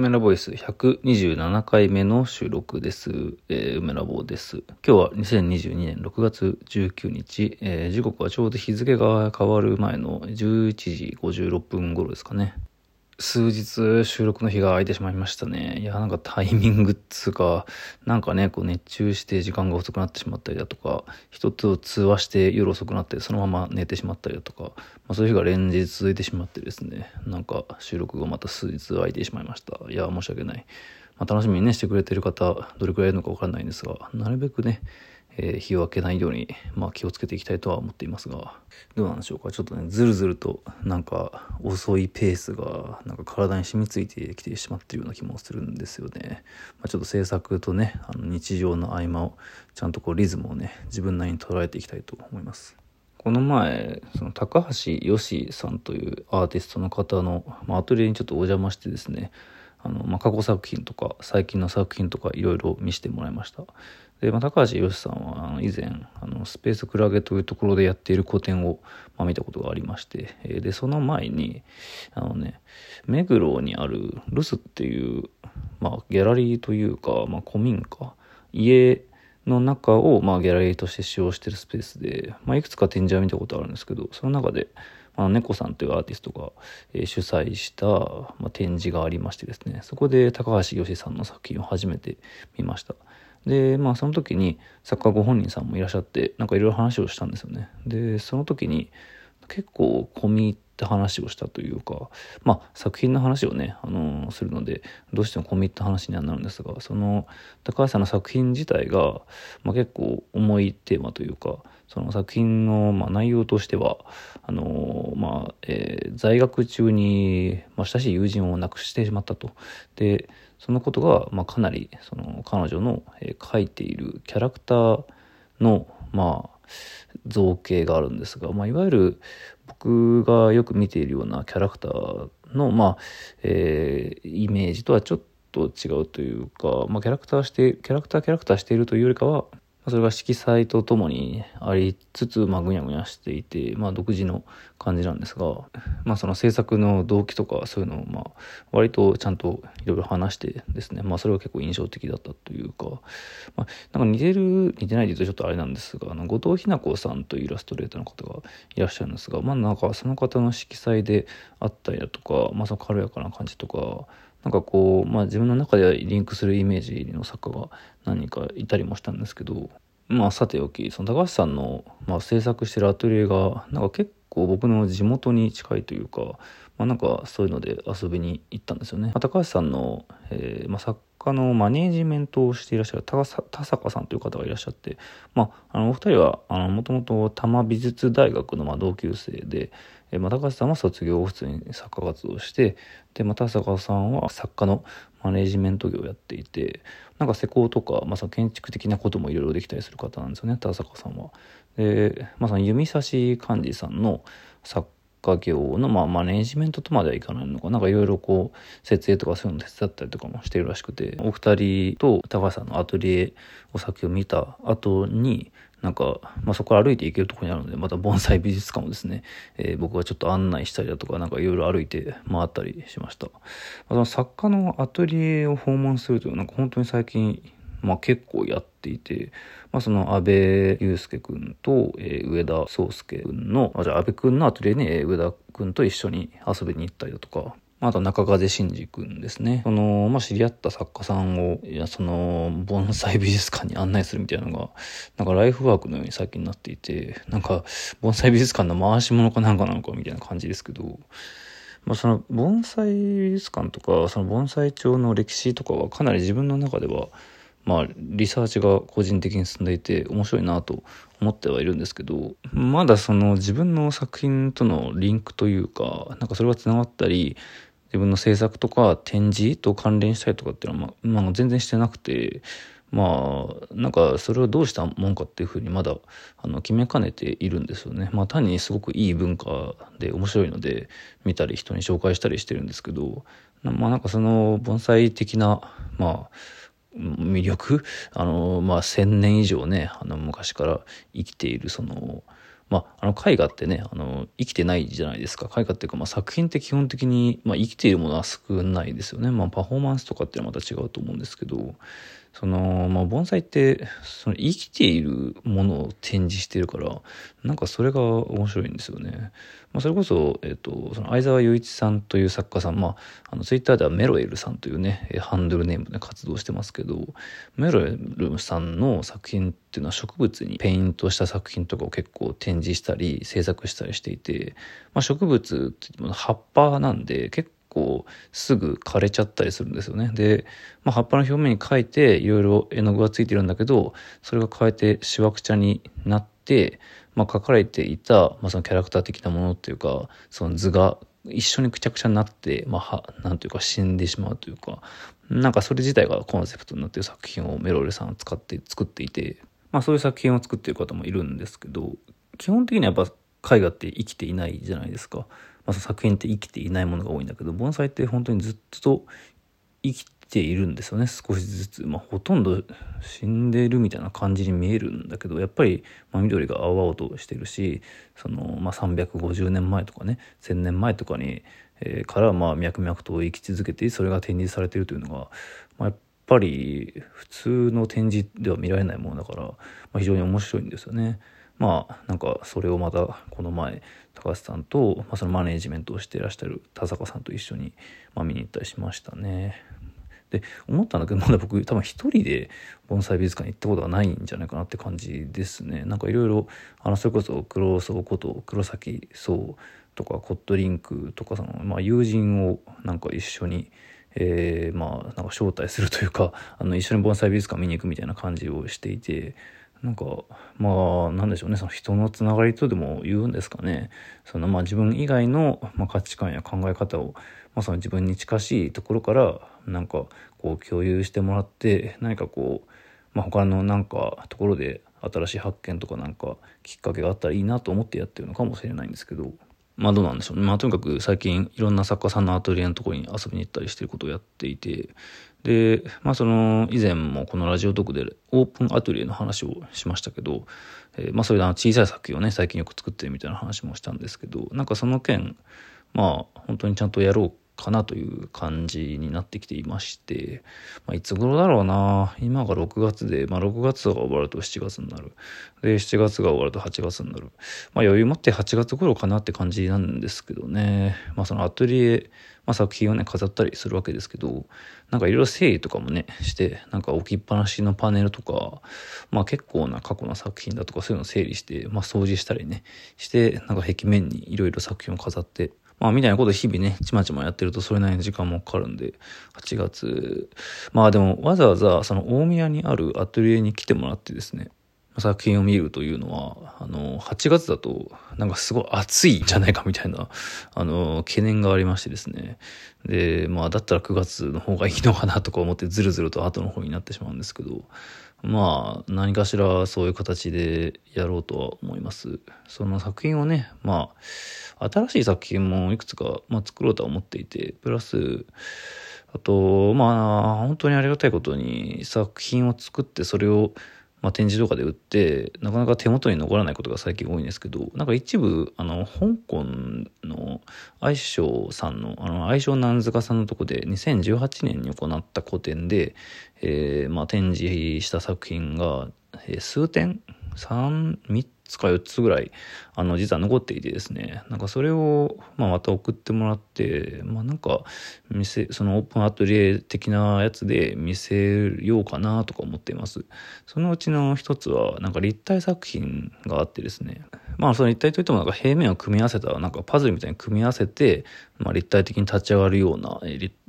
梅ラボイス127回目の収録です。えー、梅ラボです。今日は2022年6月19日、えー、時刻はちょうど日付が変わる前の11時56分頃ですかね。数日収録の日が空いてしまいましたね。いや、なんかタイミングっつうか、なんかね、こう熱中して時間が遅くなってしまったりだとか、人と通話して夜遅くなってそのまま寝てしまったりだとか、まあ、そういう日が連日続いてしまってですね、なんか収録がまた数日空いてしまいました。いや、申し訳ない。まあ、楽しみにね、してくれてる方、どれくらいいるのかわかんないんですが、なるべくね、えー、日を明けないように、まあ、気をつけていきたいとは思っていますが、どうなんでしょうか？ちょっとね、ずるずると、なんか、遅いペースが、なんか体に染みついてきてしまってるような気もするんですよね。まあ、ちょっと制作とね、あの日常の合間を、ちゃんとこう、リズムをね、自分なりに捉えていきたいと思います。この前、その高橋よしさんというアーティストの方の、まあ、アトリエにちょっとお邪魔してですね、あの、まあ、過去作品とか、最近の作品とか、いろいろ見せてもらいました。で、まあ、高橋洋さんは以前あのスペースクラゲというところでやっている個展を、まあ、見たことがありまして、えでその前にあのね目黒にあるルスっていう、まあ、ギャラリーというか、まあ、古民家家の中を、まあ、ギャラリーとして使用しているスペースで、まあ、いくつか展示は見たことあるんですけどその中であ猫さんというアーティストが、え、主催した、まあ、展示がありましてですねそこで高橋義さんの作品を初めて見ました。でまあその時に作家ご本人さんもいらっしゃってなんかいろいろ話をしたんですよね。でその時に結構込み入った話をしたというかまあ作品の話をね、あのー、するのでどうしても込み入った話にはなるんですがその高橋さんの作品自体が、まあ、結構重いテーマというかその作品の、まあ、内容としてはあのー、まあえー、在学中に、まあ、親しい友人を亡くしてしまったと。でそのことが、まあ、かなりその彼女の、えー、描いているキャラクターの、まあ、造形があるんですが、まあ、いわゆる僕がよく見ているようなキャラクターの、まあえー、イメージとはちょっと違うというか、まあ、キャラクターしてキャラクターキャラクターしているというよりかはそれが色彩とともにありつつ、まあ、ぐにゃぐにゃしていて、まあ、独自の感じなんですが、まあ、その制作の動機とかそういうのを、まあ、割とちゃんといろいろ話してですね、まあ、それは結構印象的だったというか、まあ、なんか似てる、似てないで言うとちょっとあれなんですが、あの後藤ひな子さんというイラストレーターの方がいらっしゃるんですが、まあ、なんかその方の色彩であったりだとか、まあ、その軽やかな感じとか、なんかこう、まあ自分の中ではリンクするイメージの作家が何人かいたりもしたんですけど、まあさておき、その高橋さんの、まあ、制作してるアトリエが、なんか結構僕の地元に近いというか、まあなんかそういうので遊びに行ったんですよね。まあ、高橋さんの、えー、まあ、作家のマネージメントをしていらっしゃる田坂さんという方がいらっしゃって、まあ、あのお二人は、もともと多摩美術大学のまあ同級生で、まあ、高橋さんは卒業後普通に作家活動して、で、まあ、田坂さんは作家のマネジメント業をやっていて、なんか施工とか、まあ、その建築的なこともいろいろできたりする方なんですよね、田坂さんは。で、まあ、その弓差し幹事さんの作家業の、まあ、マネジメントとまではいかないのか、なんかいろいろこう、設営とかそういうの手伝ったりとかもしてるらしくて、お二人と高橋さんのアトリエお酒を見た後に、なんか、まあ、そこから歩いて行けるところにあるので、また盆栽美術館をですね、えー、僕はちょっと案内したりだとか、なんかいろいろ歩いて回ったりしました。まあ、その作家のアトリエを訪問するというのは、なんか本当に最近、まあ結構やっていて、まあその安倍祐介くんと、えー、上田壮介くんの、あ、じゃあ安倍くんのアトリエに、えー、上田くんと一緒に遊びに行ったりだとか、あと中風真二君ですね。その、まあ、知り合った作家さんを、いや、その、盆栽美術館に案内するみたいなのが、なんかライフワークのように最近なっていて、なんか、盆栽美術館の回し物かなんかなのかみたいな感じですけど、まあ、その盆栽美術館とか、その盆栽町の歴史とかはかなり自分の中では、まあ、リサーチが個人的に進んでいて面白いなと思ってはいるんですけどまだその自分の作品とのリンクというかなんかそれがつながったり自分の制作とか展示と関連したりとかっていうのは、まあ、まあ、全然してなくて、まあ、なんかそれをどうしたもんかっていうふうにまだあの決めかねているんですよね。まあ単にすごくいい文化で面白いので見たり人に紹介したりしてるんですけど、まあなんかその盆栽的な、まあ、魅力？あの、まあ、千年以上ね、あの、昔から生きている、その、まあ、あの絵画ってね、あの、生きてないじゃないですか。絵画っていうか、まあ、作品って基本的に、まあ、生きているものは少ないですよね。まあ、パフォーマンスとかっていうのはまた違うと思うんですけど、その、まあ、盆栽って、その生きているものを展示してるから、なんかそれが面白いんですよね。まあ、それこそ、えっ、と、その相沢雄一さんという作家さん、まあ、あの、ツイッターではメロエルさんというね、ハンドルネームで活動してますけど、メロエルさんの作品っていうのは植物にペイントした作品とかを結構展示したり、制作したりしていて、まあ、植物って葉っぱなんで、結構構すぐ枯れちゃったりするんですよね。で、まあ、葉っぱの表面に描いていろいろ絵の具がついてるんだけど、それが変えてしわくちゃになって、まあ、描かれていた、まあ、そのキャラクター的なものっていうか、その図が一緒にくちゃくちゃになって、まあ、は、なんというか死んでしまうというか、なんかそれ自体がコンセプトになっている作品をメローレさんは使って作っていて、まあそういう作品を作っている方もいるんですけど、基本的にはやっぱ絵画って生きていないじゃないですか。まあ、作品って生きていないものが多いんだけど盆栽って本当にずっと生きているんですよね少しずつ、まあ、ほとんど死んでるみたいな感じに見えるんだけどやっぱり、まあ、緑が青々としてるしその、まあ、350年前とかね1,000年前とかに、えー、からまあ脈々と生き続けてそれが展示されているというのが、まあ、やっぱり普通の展示では見られないものだから、まあ、非常に面白いんですよね。まあなんかそれをまたこの前高橋さんと、まあ、そのマネージメントをしていらっしゃる田坂さんと一緒に、まあ、見に行ったりしましたね。で思ったんだけどまだ僕多分一人で盆栽美術館に行ったことがないんじゃないかなって感じですね。なんかいろいろあそれこそ黒荘こと黒崎荘とかコットリンクとかその、まあ、友人をなんか一緒にえー、まあなんか招待するというかあの一緒に盆栽美術館見に行くみたいな感じをしていてなんかまあなんでしょうね。その人のつながりとでも言うんですかね。そのまあ自分以外の、まあ、価値観や考え方を、まあ、その自分に近しいところからなんかこう共有してもらって何かこう、まあ、他のなんかところで新しい発見とかなんかきっかけがあったらいいなと思ってやってるのかもしれないんですけど。まあどうなんでしょうね。まあとにかく最近いろんな作家さんのアトリエのところに遊びに行ったりしてることをやっていてで、まあその以前もこのラジオトークでオープンアトリエの話をしましたけど、えー、まあそれであの小さい作品をね最近よく作ってるみたいな話もしたんですけど、なんかその件、まあ本当にちゃんとやろうかなという感じになってきていまして、まあ、いつ頃だろうな今が6月で、まあ、6月が終わると7月になる。で、7月が終わると8月になる。まあ、余裕持って8月頃かなって感じなんですけどね。まあ、そのアトリエ、まあ、作品をね、飾ったりするわけですけど、なんかいろいろ整理とかもね、して、なんか置きっぱなしのパネルとか、まあ結構な過去の作品だとかそういうのを整理して、まあ掃除したりね、して、なんか壁面にいろいろ作品を飾って、まあ、みたいなこと日々ね、ちまちまやってるとそれなりの時間もかかるんで、8月、まあでもわざわざその大宮にあるアトリエに来てもらってですね、作品を見るというのは、あの、8月だと、なんかすごい暑いんじゃないかみたいな、あの、懸念がありましてですね。で、まあ、だったら9月の方がいいのかなとか思ってずるずると後の方になってしまうんですけど、まあ、何かしらそういう形でやろうとは思います。その作品をね、まあ、新しい作品もいくつか、まあ、作ろうとは思っていて、プラス、あと、まあ、本当にありがたいことに作品を作ってそれをまあ、展示とかで売ってなかなか手元に残らないことが最近多いんですけどなんか一部あの香港の愛称さんのあの愛称なんずかさんのとこで2018年に行った個展で、えーまあ、展示した作品が、えー、数点3、3つか4つぐらい、あの、実は残っていてですね、なんかそれを、まあ、また送ってもらって、まあ、なんか、店、そのオープンアトリエ的なやつで見せようかなとか思っています。そのうちの一つは、なんか立体作品があってですね、まあ、その立体といってもなんか平面を組み合わせた、なんかパズルみたいに組み合わせて、まあ、立体的に立ち上がるような、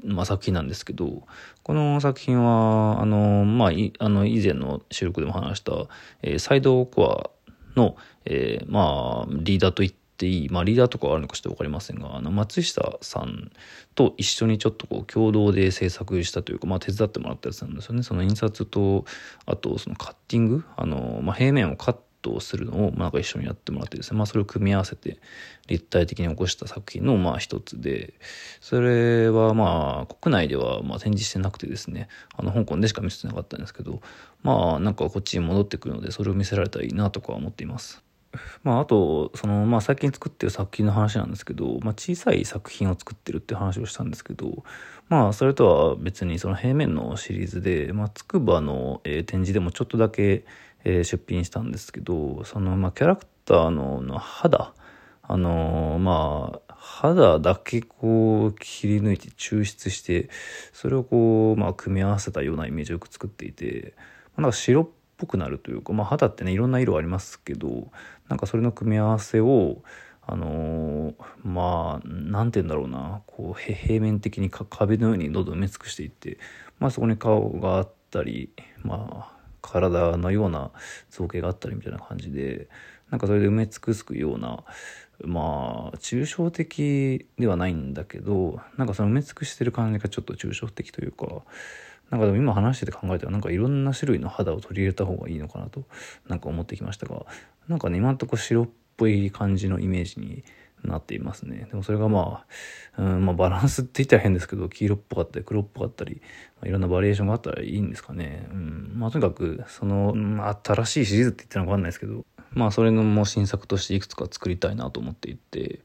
まあ、作品なんですけど、この作品は、あの、まあ、い、あの、以前の収録でも話した、えー、サイドコアの、えー、まあ、リーダーと言っていい、まあ、リーダーとかあるのかちょっとわかりませんが、あの、松下さんと一緒にちょっとこう、共同で制作したというか、まあ、手伝ってもらったやつなんですよね。その印刷と、あと、そのカッティング、あの、まあ、平面をカットするのを、まあ、なんか一緒にやってもらってですね、まあ、それを組み合わせて立体的に起こした作品の、まあ、一つで、それはまあ、国内ではまあ展示してなくてですね、あの、香港でしか見せてなかったんですけど、まあ、なんかこっちに戻ってくるので、それを見せられたらいいなとか思っています。まあ、あと、その、まあ、最近作ってる作品の話なんですけど、まあ、小さい作品を作ってるって話をしたんですけど、まあ、それとは別に、その平面のシリーズで、まあ、つくばの、えー、展示でもちょっとだけ、えー、出品したんですけど、その、まあ、キャラクターのの肌、あのー、まあ、肌だけこう切り抜いて抽出して、それをこう、まあ、組み合わせたようなイメージをよく作っていて、まあ、なんか白っぽくなるというか、まあ、肌ってねいろんな色ありますけどなんかそれの組み合わせをあのー、まあ何て言うんだろうなこう平面的に壁のようにどんどん埋め尽くしていって、まあ、そこに顔があったりまあ体のような造形があったりみたいな感じでなんかそれで埋め尽くすようなまあ抽象的ではないんだけどなんかその埋め尽くしてる感じがちょっと抽象的というかなんかでも今話してて考えたらなんかいろんな種類の肌を取り入れた方がいいのかなとなんか思ってきましたがなんかね今んとこ白っぽい感じのイメージになっていますねでもそれがまあ,、うんまあ、バランスって言ったら変ですけど黄色っぽかったり黒っぽかったり、まあ、いろんなバリエーションがあったらいいんですかね、うんまあ、とにかくその、まあ、新しいシリーズって言ってるのか分かんないですけどまあそれのもう新作としていくつか作りたいなと思っていて、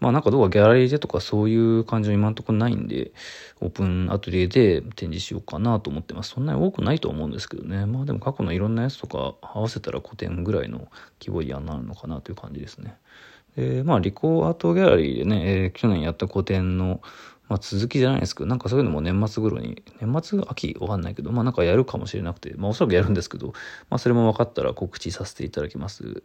まあなんかどうかギャラリーでとかそういう感じは今んところないんで、オープンアトリエで展示しようかなと思ってます。そんなに多くないと思うんですけどね。まあでも過去のいろんなやつとか合わせたら古典ぐらいの規模にはなるのかなという感じですね。えー、まあリコアートギャラリーでね、えー、去年やった個展のまあ、続きじゃないですけど、なんかそういうのも年末頃に、年末秋わかんないけど、まあなんかやるかもしれなくて、まあおそらくやるんですけど、まあそれも分かったら告知させていただきます。